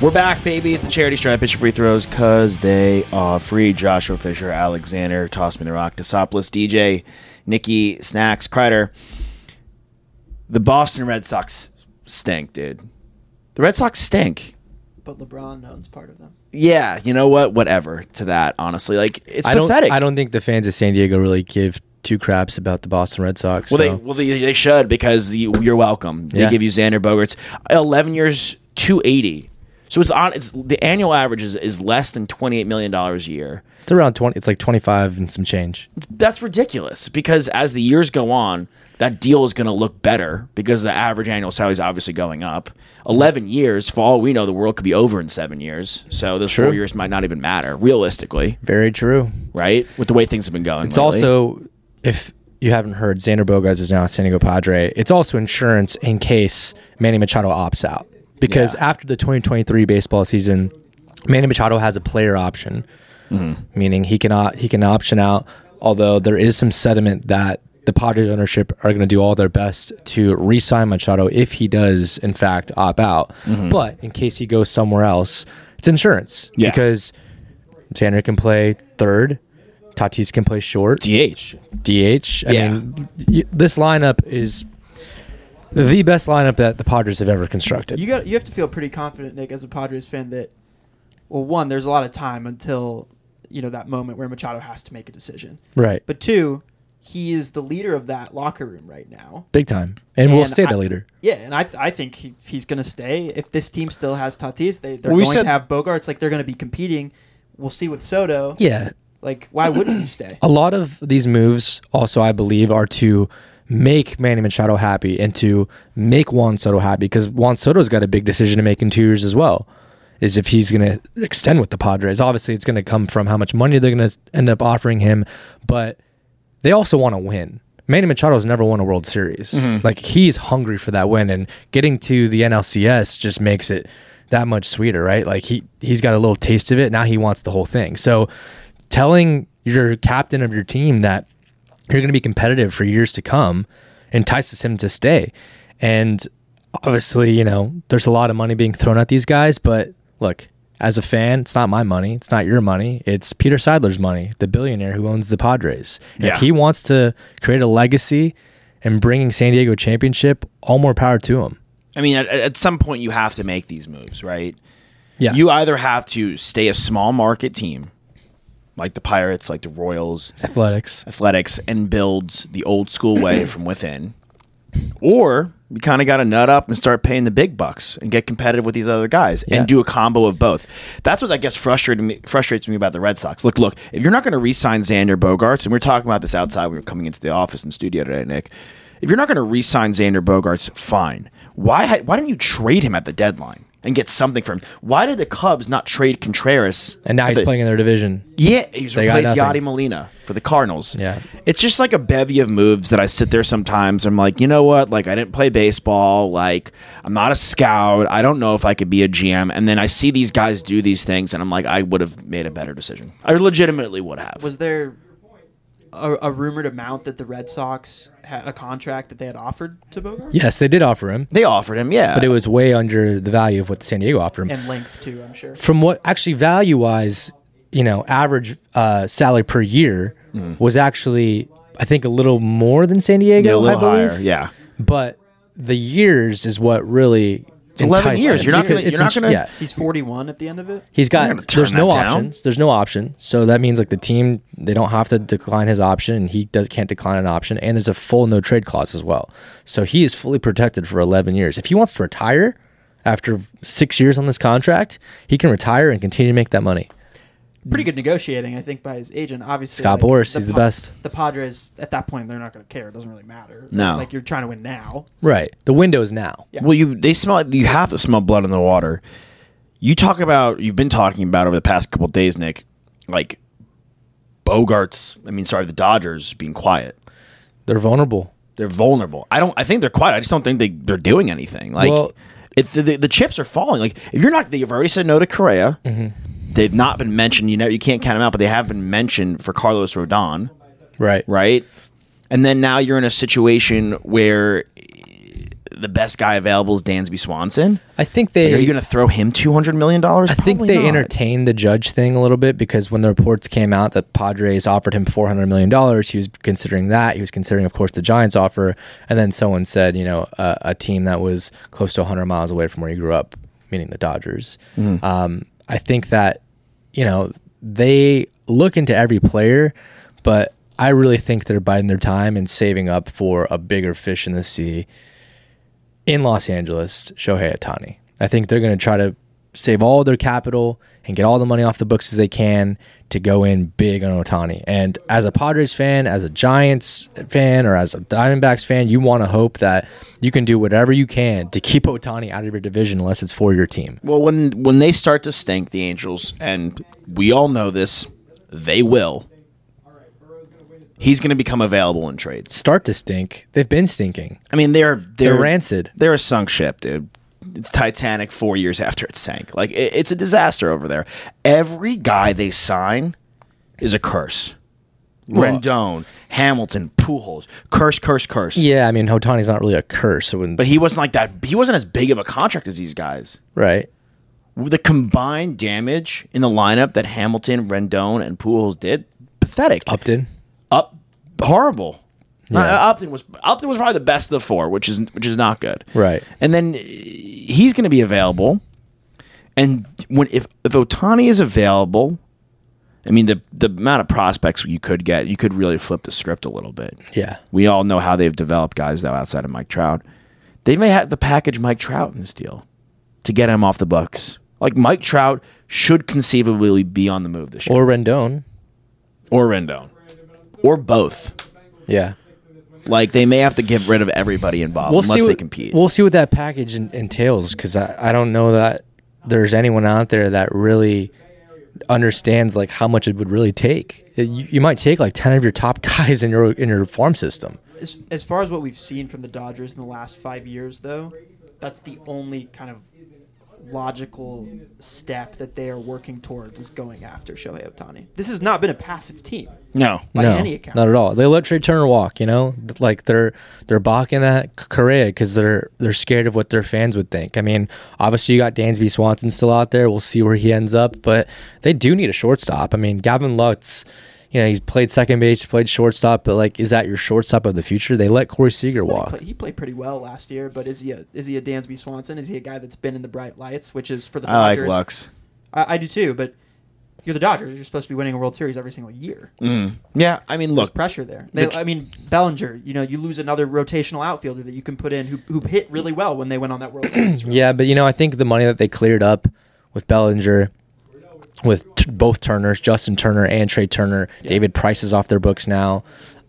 We're back, baby. It's the charity stripe. Pitch your free throws because they are free. Joshua Fisher, Alexander, Toss Me the Rock, Tosopoulos, DJ, Nikki, Snacks, Kreider. The Boston Red Sox stink, dude. The Red Sox stink. But LeBron owns part of them. Yeah, you know what? Whatever to that, honestly. Like, it's I don't. pathetic. I don't think the fans of San Diego really give two craps about the Boston Red Sox. Well, so. they well they, they should because you, you're welcome. They Yeah. give you Xander Bogaerts, eleven years, two eighty. So it's on. It's the annual average is, is less than twenty eight million dollars a year. it's around twenty. It's like twenty five and some change. That's ridiculous because as the years go on, that deal is going to look better because the average annual salary is obviously going up. Eleven years, for all we know, the world could be over in seven years. So those four years might not even matter realistically, Very true. right? With the way things have been going. It's lately. also if you haven't heard, Xander Bogaerts is now a San Diego Padre. It's also insurance in case Manny Machado opts out because Yeah. after the 2023 baseball season, Manny Machado has a player option, Mm-hmm. meaning he can he can option out. Although there is some sentiment that the Padres ownership are going to do all their best to re-sign Machado if he does in fact opt out. But in case he goes somewhere else, it's insurance Mm-hmm. Yeah. because Tanner can play third. Tatis can play short. DH. DH. I Yeah. mean, this lineup is the best lineup that the Padres have ever constructed. You got you have to feel pretty confident, Nick, as a Padres fan that well, one, there's a lot of time until you know that moment where Machado has to make a decision. right. But two, he is the leader of that locker room right now. Big time. And, we'll stay I- the leader. Yeah, and I, I think he, he's going to stay. If this team still has Tatis, they, they're Well, we going said- to have Bogaerts. Like they're going to be competing. We'll see with Soto. Yeah. Like why wouldn't he stay? A lot of these moves also, I believe, are to make Manny Machado happy and to make Juan Soto happy because Juan Soto's got a big decision to make in two years as well. Is if he's going to extend with the Padres. Obviously, it's going to come from how much money they're going to end up offering him, but they also want to win. Manny Machado's never won a World Series. Mm-hmm. Like he's hungry for that win, and getting to the NLCS just makes it that much sweeter, right? Like he he's got a little taste of it. Now he wants the whole thing. So telling your captain of your team that you're going to be competitive for years to come entices him to stay. And obviously, you know, there's a lot of money being thrown at these guys, but look, as a fan, it's not my money. It's not your money. It's Peter Seidler's money, the billionaire who owns the Padres. Yeah. If he wants to create a legacy and bringing San Diego championship, all more power to him. I mean, at, at some point, you have to make these moves, right? Yeah. You either have to stay a small market team, like the Pirates, like the Royals, Athletics. Athletics, and builds the old school way from within, or you kind of got to nut up and start paying the big bucks and get competitive with these other guys Yeah. and do a combo of both. That's what I guess frustrated me, frustrates me about the Red Sox. Look, look, if you're not going to re-sign Xander Bogaerts, and we are talking about this outside we were coming into the office and studio today, Nick. If you're not going to re-sign Xander Bogaerts, fine. Why? Why didn't you trade him at the deadline and get something from him? Why did the Cubs not trade Contreras? And now he's the- playing in their division. yeah, he's They replaced. Yadi Molina for the Cardinals. Yeah. It's just like a bevy of moves that I sit there sometimes. I'm like, you know what? Like, I didn't play baseball. Like, I'm not a scout. I don't know if I could be a GM. And then I see these guys do these things, and I'm like, I would have made a better decision. I legitimately would have. Was there a, a rumored amount that the Red Sox had a contract that they had offered to Bogart? Yes, they did offer him, they offered him, yeah. but it was way under the value of what the San Diego offered him. And length too, I'm sure. from what actually value wise, you know, average uh, salary per year was actually, I think, a little more than San Diego. Yeah, a little I believe. higher. Yeah. But the years is what really. It's 11 enticed years. You're not gonna- it's you're not gonna- Yeah, He's 41 at the end of it. he's got. There's no that down. options. There's no option. So that means like the team, they don't have to decline his option, and he does can't decline an option. And there's a full no trade clause as well. So he is fully protected for 11 years. If he wants to retire After six years on this contract, he can retire and continue to make that money. Pretty good negotiating, I think, by his agent. Obviously, Scott Boras, he's the best. The Padres at that point, they're not going to care. It doesn't really matter. No. like you're trying to win now. Right. The window is now. Yeah. Well, you they smell. You have to smell blood in the water. You talk about. You've been talking about over the past couple days, Nick. Like Bogaerts. I mean, sorry, the Dodgers being quiet. They're vulnerable. They're vulnerable. I don't. I think they're quiet. I just don't think they they're doing anything. Like Well- it, the, the the chips are falling. Like if you're not, they've already said no to Correa. Mm-hmm. They've not been mentioned. You know, you can't count them out, but they have been mentioned for Carlos Rodon. Right. right? And then now you're in a situation where the best guy available is Dansby Swanson. I think they Are you going to throw him two hundred million dollars? I think they entertained the judge thing a little bit because when the reports came out that Padres offered him four hundred million dollars, he was considering that. He was considering, of course, the Giants offer, and then someone said, you know, a, a team that was close to hundred miles away from where he grew up, meaning the Dodgers. Um, I think that you know they look into every player, but I really think they're biding their time and saving up for a bigger fish in the sea in Los Angeles, Shohei Ohtani. I think they're going to try to save all their capital and get all the money off the books as they can to go in big on Ohtani. And as a Padres fan, as a Giants fan, or as a Diamondbacks fan, you want to hope that you can do whatever you can to keep Ohtani out of your division unless it's for your team. Well, when when they start to stink, the Angels, and we all know this, they will. He's going to become available in trades. Start to stink. They've been stinking. I mean, they're they're, They're rancid. They're a sunk ship, dude. It's Titanic four years after it sank. Like it, it's a disaster over there. Every guy they sign is a curse. Rendon, Hamilton, Pujols, curse, curse, curse. Yeah, I mean, Ohtani's not really a curse. So when, But he wasn't like that. He wasn't as big of a contract as these guys. right. The combined damage in the lineup that Hamilton, Rendon, and Pujols did, pathetic. Upton. Up, horrible. Yeah. Upton was Upton was probably the best of the four, which is which is not good. Right. And then uh, he's going to be available. And when if if Ohtani is available, I mean the the amount of prospects you could get, you could really flip the script a little bit. Yeah. We all know how they've developed guys though outside of Mike Trout. They may have to package Mike Trout in this deal to get him off the books. Like Mike Trout should conceivably be on the move this year, Or Rendon. or Rendon, or both. Yeah. Like they may have to get rid of everybody involved unless see they compete. We'll see what that package en- entails because I, I don't know that there's anyone out there that really understands like how much it would really take. It- you, you might take like ten of your top guys in your in your farm system. As, as far as what we've seen from the Dodgers in the last five years, though, that's the only kind of logical step that they are working towards is going after Shohei Ohtani. This has not been a passive team no, by no, any account. not at all. They let Trea Turner walk. You know, like they're they're balking at Correa because they're they're scared of what their fans would think. I mean, obviously you got Dansby Swanson still out there. We'll see where he ends up, but they do need a shortstop. I mean, Gavin Lux. You know, he's played second base, played shortstop, but like, is that your shortstop of the future? They let Corey Seager He, walk. play, he played pretty well last year, but is he a is he a Dansby Swanson? Is he a guy that's been in the bright lights, which is for the I like Lux. I, I do too, but you're the Dodgers. You're supposed to be winning a World Series every single year. Mm. Yeah, I mean, There's look, pressure there. They, tr- I mean, Bellinger. You know, you lose another rotational outfielder that you can put in who, who hit really well when they went on that World Series. run. Yeah, but you know, I think the money that they cleared up with Bellinger, with t- both Turners, Justin Turner and Trea Turner, David Price is off their books now.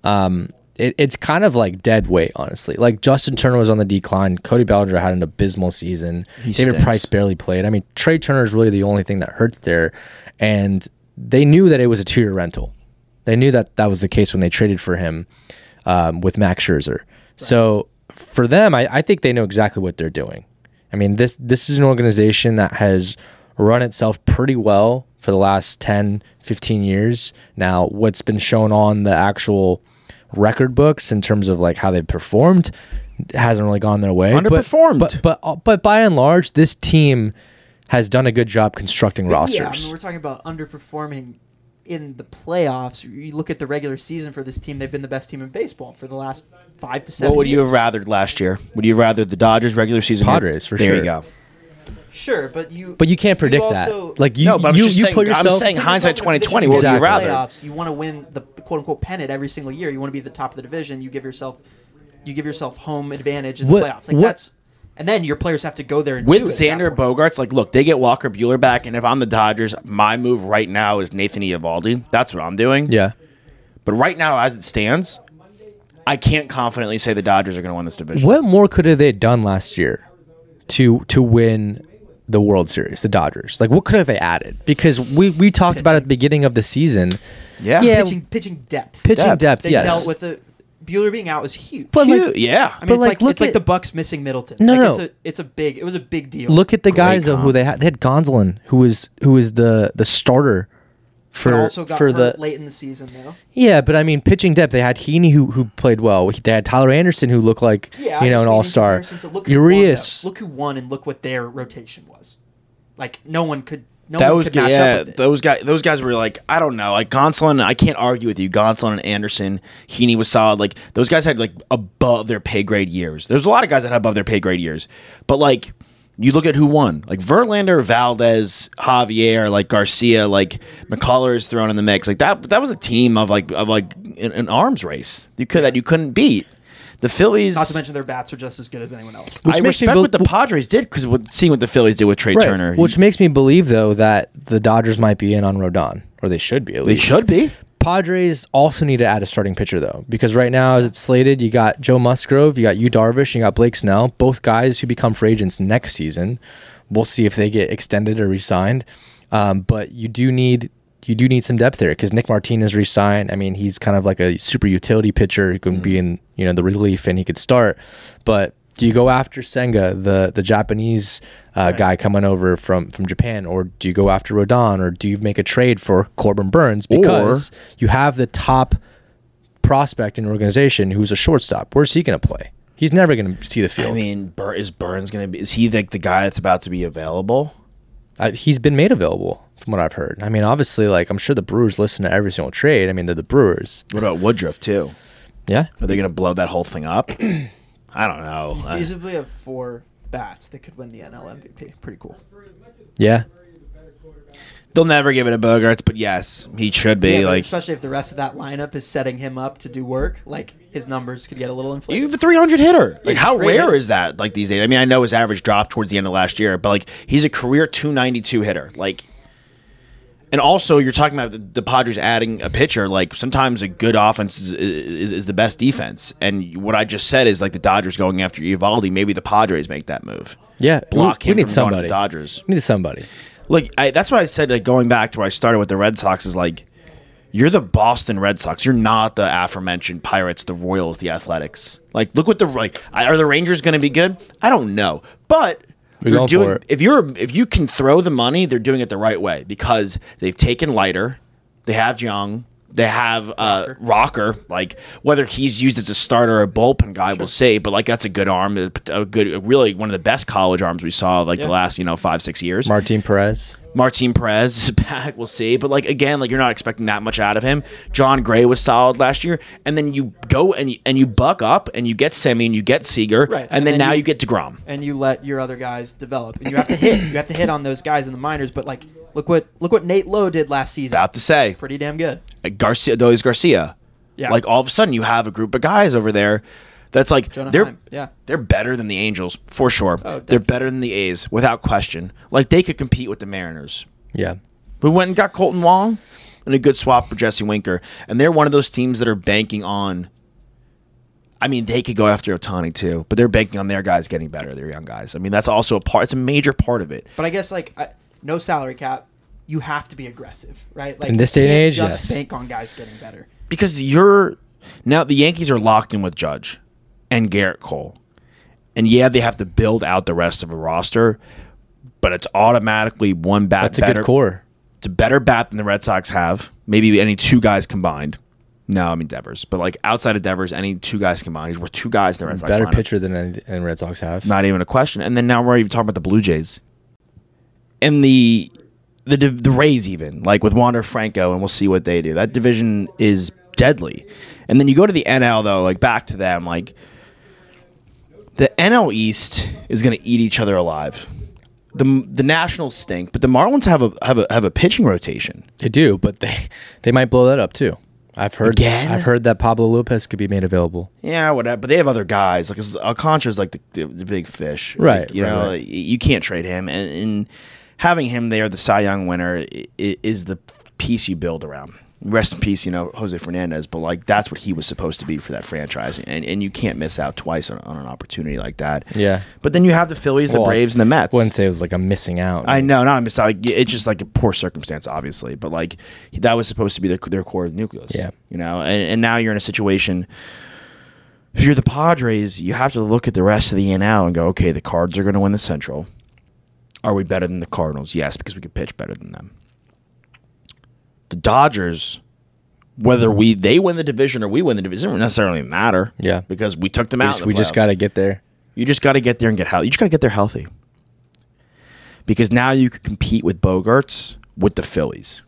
Um, it, it's kind of like dead weight, honestly. Like Justin Turner was on the decline. Cody Bellinger had an abysmal season. He David stinks. Price barely played. I mean, Trea Turner is really the only thing that hurts there, and they knew that it was a two-year rental. They knew that that was the case when they traded for him um, with Max Scherzer. So for them, I, I think they know exactly what they're doing. I mean, this this is an organization that has run itself pretty well for the last 10, 15 years. Now, what's been shown on the actual record books in terms of like how they performed hasn't really gone their way. Underperformed. But but but, but by and large, this team has done a good job constructing rosters. Yeah, I mean, we're talking about underperforming in the playoffs. You look at the regular season for this team; they've been the best team in baseball for the last five to seven. what would you have years. rathered last year? Would you have rathered the Dodgers regular season? Padres, for there sure. you go. Sure, but you. But you can't predict also- that. Like you, No, but I'm you, just you saying- put I'm saying hindsight yourself in a position 2020, where what would you rather? Playoffs, you want to win the quote unquote pennant every single year. You want to be the top of the division. You give yourself, you give yourself home advantage in the What- playoffs. Like what- that's, and then your players have to go there and With do it Xander. Bogaerts, like, look, they get Walker Buehler back, and if I'm the Dodgers, my move right now is Nathan Eovaldi. That's what I'm doing. Yeah. But right now, as it stands, I can't confidently say the Dodgers are going to win this division. What more could have they done last year to to win the World Series, the Dodgers? Like what could have they added? Because we we talked about at the beginning of the season. Yeah. Yeah. pitching pitching depth. Pitching Depth. depth, They yes. dealt with the Buehler being out was huge. But, like, yeah. I mean, but, it's like, like, look it's like the Bucks missing Middleton. No, like, no. It's a, it's a big. It was a big deal. Look at the Great guys though, who they had. They had Gonzalez, who was who was the the starter But for also got for hurt the late in the season though. yeah. But I mean, pitching depth. They had Heaney, who who played well. They had Tyler Anderson, who looked like Yeah, you know an all star. comparison to look who won, Urias. Look who won and look what their rotation was. Like no one could. No one those could match guys, yeah, up with it. those guys, those guys were like, I don't know, like Gonsolin. I can't argue with you. Gonsolin and Anderson, Heaney was solid. Like those guys had like above their pay grade years. There's a lot of guys that had above their pay grade years, but like you look at who won, like Verlander, Valdez, Javier, like Garcia, like McCullers is thrown in the mix. Like that, that was a team of like of like an, an arms race you could that you couldn't beat. The Phillies, Not to mention their bats are just as good as anyone else. Which I makes me respect what the Padres did because seeing what the Phillies did with Trea Right, Turner, which makes me believe though that the Dodgers might be in on Rodon, or they should be at they should be. Padres also need to add a starting pitcher though, because right now as it's slated, you got Joe Musgrove, you got you Darvish, you got Blake Snell, both guys who become free agents next season. We'll see if they get extended or re-signed, um, but you do need you do need some depth there because Nick Martinez re-signed. I mean, he's kind of like a super utility pitcher who can be in you know the relief and he could start, but. Do you go after Senga, the the Japanese uh, guy coming over from, from Japan, or do you go after Rodon, or do you make a trade for Corbin Burnes because you have the top prospect in your organization who's a shortstop. Where's he going to play? He's never going to see the field. I mean, Bur- is Burnes going to be? Is he like the guy that's about to be available? Uh, he's been made available from what I've heard. I mean, obviously, like I'm sure the Brewers listen to every single trade. I mean, they're the Brewers. What about Woodruff too? Yeah, Are they going to blow that whole thing up? I don't know. I- Feasibly have four bats that could win the NL MVP. Pretty cool. yeah. they'll never give it to Bogaerts, but yes, he should be. Yeah, like especially if the rest of that lineup is setting him up to do work, like his numbers could get a little inflated. you have a 300 hitter. Like he's how rare hitter. is that? Like these days. I mean, I know his average dropped towards the end of last year, but like he's a career 292 hitter. Like. And also, you're talking about the, the Padres adding a pitcher. Like sometimes a good offense is, is, is the best defense. And what I just said is like the Dodgers going after Eovaldi. Maybe the Padres make that move. Yeah, Block we, him we need from going to somebody. the Dodgers. We need somebody. Look, I, that's what I said. Like going back to where I started with the Red Sox is like, you're the Boston Red Sox. You're not the aforementioned Pirates, the Royals, the Athletics. Like, look what the like. Are the Rangers going to be good? I don't know, but We're they're going doing. for it. If you're if you can throw the money, they're doing it the right way because they've taken lighter. They have Young. They have uh, Rocker. Like whether he's used as a starter or a bullpen guy, we'll see. But like that's a good arm, a a good, really one of the best college arms we saw like the last you know five six years. Martin Perez. Martin Perez is back. We'll see. But like again, like you're not expecting that much out of him. Jon Gray was solid last year, and then you go and you, and you buck up and you get Semi and you get Seager, Right, and, and then, then now you, you- get Degrom. and you let your other guys develop. And you have to hit. You have to hit on those guys in the minors. But like, look what look what Nate Lowe did last season. About to say Pretty damn good. like Garcia, Dois Garcia. Yeah. Like all of a sudden you have a group of guys over there that's like Jonah they're Heim, yeah. they're better than the Angels for sure. Oh, they're better than the A's without question. Like they could compete with the Mariners. Yeah. We went and got Kolten Wong and a good swap for Jesse Winker. And they're one of those teams that are banking on. I mean, they could go after Ohtani too, but they're banking on their guys getting better, their young guys. I mean, that's also a part. It's a major part of it. But I guess like I, no salary cap. You have to be aggressive, right? Like In this day and age, just yes. bank on guys getting better. because you're now the Yankees are locked in with Judge and Gerrit Cole, and yeah, they have to build out the rest of a roster, but it's automatically one bat. That's a better, good core. It's a better bat than the Red Sox have. Maybe any two guys combined. No, I mean Devers, but like outside of Devers, any two guys combined, he's worth two guys in the Red Sox. Better lineup. pitcher than any, any Red Sox have. not even a question. And then now we're even talking about the Blue Jays and the the the Rays even like with Wander Franco, and we'll see what they do. That division is deadly. And then you go to the NL though, like back to them, like the NL East is going to eat each other alive. The the Nationals stink, but the Marlins have a have a have a pitching rotation. They do, but they they might blow that up too. I've heard Again? I've heard that Pablo Lopez could be made available. Yeah, whatever. But they have other guys. Like Alcantara's like the, the, the big fish, Right, Like, you right, know, right. you can't trade him, and, and having him there, the Cy Young winner, is the piece you build around. Rest in peace, you know, Jose Fernandez. But like that's what he was supposed to be for that franchise, and, and you can't miss out twice on, on an opportunity like that. Yeah. But then you have the Phillies, the Well, Braves, and the Mets. Wouldn't say it was like a missing out. I know, not a miss. Like, it's just like a poor circumstance, obviously. But like that was supposed to be their, their core nucleus. Yeah. you know, and, and now you're in a situation. If you're the Padres, you have to look at the rest of the NL and go, okay, the Cards are going to win the Central. Are we better than the Cardinals? Yes, because we could pitch better than them. The Dodgers, whether we they win the division or we win the division, it doesn't necessarily matter. Yeah. because we took them we out. just, the we just got to get there. You just got to get there and get healthy. You just got to get there healthy. Because now you could compete with Bogaerts with the Phillies,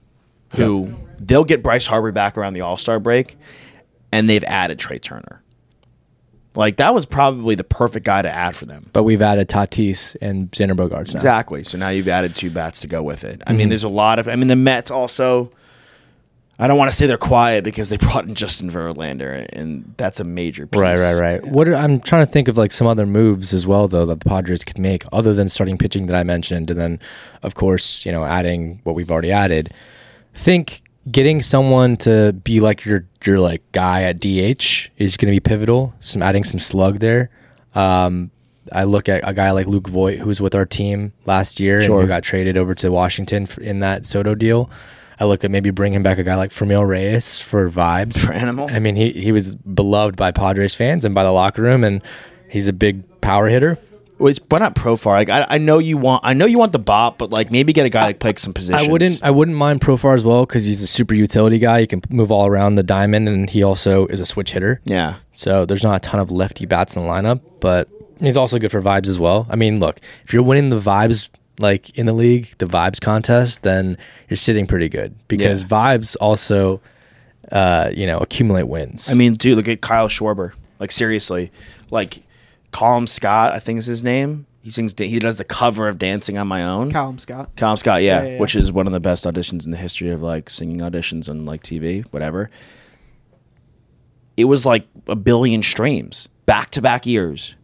who they'll get Bryce Harper back around the All Star break, and they've added Trea Turner. Like that was probably the perfect guy to add for them. But we've added Tatis and Xander Bogaerts now. Exactly. So now you've added two bats to go with it. I mean, mm-hmm. there's a lot of. I mean, the Mets also. I don't want to say they're quiet because they brought in Justin Verlander, and that's a major piece. Right, right, right. What are, I'm trying to think of like some other moves as well, though, that the Padres could make other than starting pitching that I mentioned, and then, of course, you know, adding what we've already added. Think getting someone to be like your your like guy at DH is going to be pivotal. Some adding some slug there. Um, I look at a guy like Luke Voit, who was with our team last year and who got traded over to Washington in that Soto deal. I look at maybe bringing back a guy like Franmil Reyes for vibes. For Animal? I mean, he, he was beloved by Padres fans and by the locker room, and he's a big power hitter. Well, it's, why not Profar? Like I, I know you want, I know you want the bop, but like maybe get a guy like play some positions. I wouldn't I wouldn't mind Profar as well because he's a super utility guy. He can move all around the diamond, and he also is a switch hitter. Yeah, So there's not a ton of lefty bats in the lineup, but he's also good for vibes as well. I mean, look, if you're winning the vibes like in the league, the vibes contest, then you're sitting pretty good because Yeah. vibes also, uh, you know, accumulate wins. I mean, dude, look at Kyle Schwarber. Like seriously, like Colin Scott, I think is his name. He sings. He does the cover of "Dancing on My Own." Callum Scott. Colin Scott, yeah, Yeah, yeah, yeah. which is one of the best auditions in the history of like singing auditions on like TV, whatever. It was like a billion streams back to back years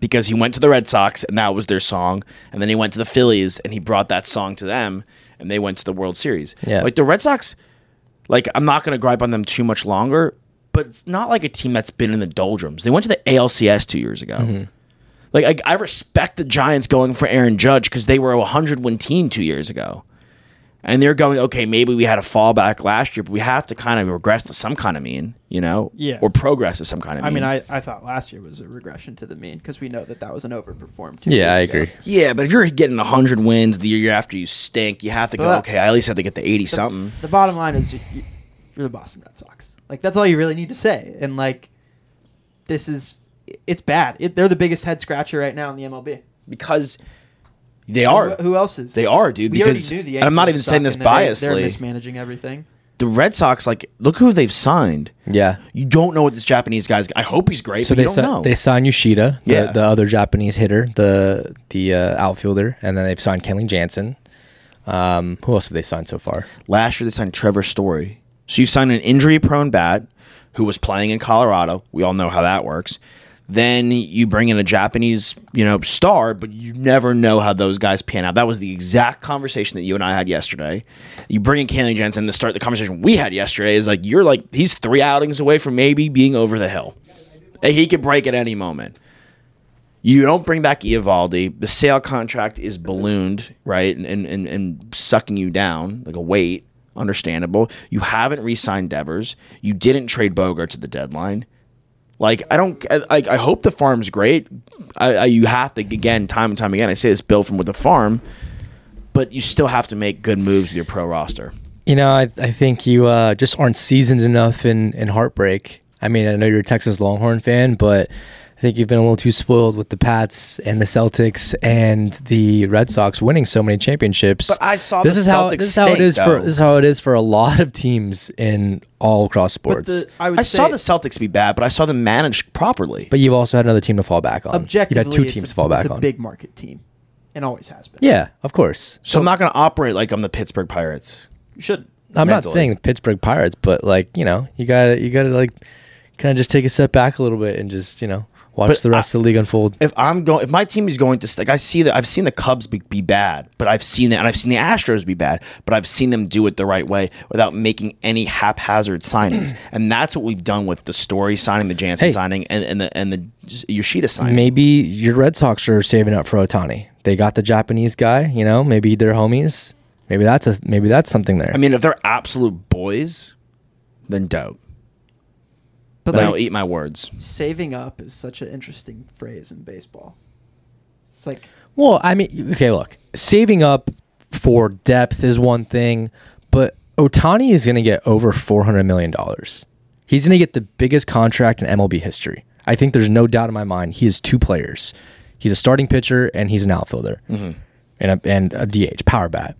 because he went to the Red Sox and that was their song, and then he went to the Phillies and he brought that song to them, and they went to the World Series. Yeah. like the Red Sox. Like I'm not going to gripe on them too much longer, but it's not like a team that's been in the doldrums. They went to the ALCS two years ago. Mm-hmm. Like I, I respect the Giants going for Aaron Judge because they were a hundred win team two years ago, and they're going okay. Maybe we had a fallback last year, but we have to kind of regress to some kind of mean, you know, Yeah. or progress to some kind of. Mean. I mean, mean, I, I thought last year was a regression to the mean because we know that that was an overperformed. two yeah, I ago. agree. yeah, but if you're getting hundred wins the year after you stink, you have to go. But- okay, I at least have to get to eighty something. The bottom line is you, you- you're the Boston Red Sox. Like that's all you really need to say. And like, this is it's bad. It, they're the biggest head scratcher right now in the MLB. because they are. Who, who else is? They are, dude, We already because- knew the and I'm not even saying suck this and that they- biasly. They're mismanaging everything. The Red Sox, like, look who they've signed. Yeah. You don't know what this Japanese guy's. I hope he's great, So but they you don't si- know. they signed Yoshida, the, Yeah. the other Japanese hitter, the the uh, outfielder, and then they've signed Kenley Jansen. Um, who else have they signed so far? Last year they signed Trevor Story. So you signed an injury-prone bat who was playing in Colorado. We all know how that works. Then you bring in a Japanese, you know, star, but you never know how those guys pan out. That was the exact conversation that you and I had yesterday. You bring in Kenley Jansen to start the conversation we had yesterday. Is like you're like he's three outings away from maybe being over the hill. He could break at any moment. You don't bring back Eovaldi. The sale contract is ballooned, right, and, and, and, and sucking you down like a weight. Understandable. You haven't re-signed Devers. You didn't trade Bogart to the deadline. Like I don't. I, I hope the farm's great. I, I you have to again, time and time again. I say this, Bill, from with the farm, but you still have to make good moves with your pro roster. You know, I, I think you uh, just aren't seasoned enough in, in heartbreak. I mean, I know you're a Texas Longhorn fan, but I think you've been a little too spoiled with the Pats and the Celtics and the Red Sox winning so many championships. But I saw this the is how Celtics this is how it stink, is for this is how it is for a lot of teams in all across sports. the, I would I saw the Celtics be bad, but I saw them managed properly. but you've also had another team to fall back on. objectively, you've had two it's teams a, to fall back it's a on. big market team, and always has been. yeah, of course. so I'm not going to operate like I'm the Pittsburgh Pirates. You should. I'm not saying Pittsburgh Pirates, but like you know, you gotta you gotta like kind of just take a step back a little bit and just you know watch But the rest of the league unfold. if I'm going, if my team is going to like, I see that I've seen the Cubs be, be bad, but I've seen that, and I've seen the Astros be bad, but I've seen them do it the right way without making any haphazard signings, and that's what we've done with the Story signing, the Jansen Hey. signing, and, and the and the Yoshida signing. Maybe your Red Sox are saving up for Ohtani. They got the Japanese guy, you know. Maybe they're homies. Maybe that's a maybe that's something there. I mean, if they're absolute boys, then dope. But Then like, I'll eat my words. saving up is such an interesting phrase in baseball. It's like Well, I mean, okay, look, saving up for depth is one thing, but Ohtani is going to get over $400 million. He's going to get the biggest contract in MLB history. I think there's no doubt in my mind he is two players. He's a starting pitcher and he's an outfielder mm-hmm. and, a, and a DH, power bat.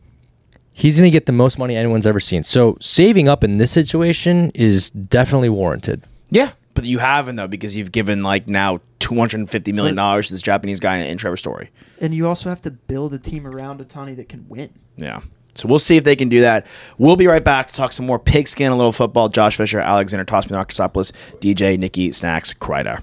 He's going to get the most money anyone's ever seen. So saving up in this situation is definitely warranted. Yeah, but you haven't though because you've given like now two hundred and fifty million dollars to this Japanese guy in Trevor Story. and you also have to build a team around Ohtani that can win. Yeah. So we'll see if they can do that. We'll be right back to talk some more pigskin, a little football. Josh Fisher, Alexander Tospinakisopoulos, DJ, Nikki, Snacks, Kreider.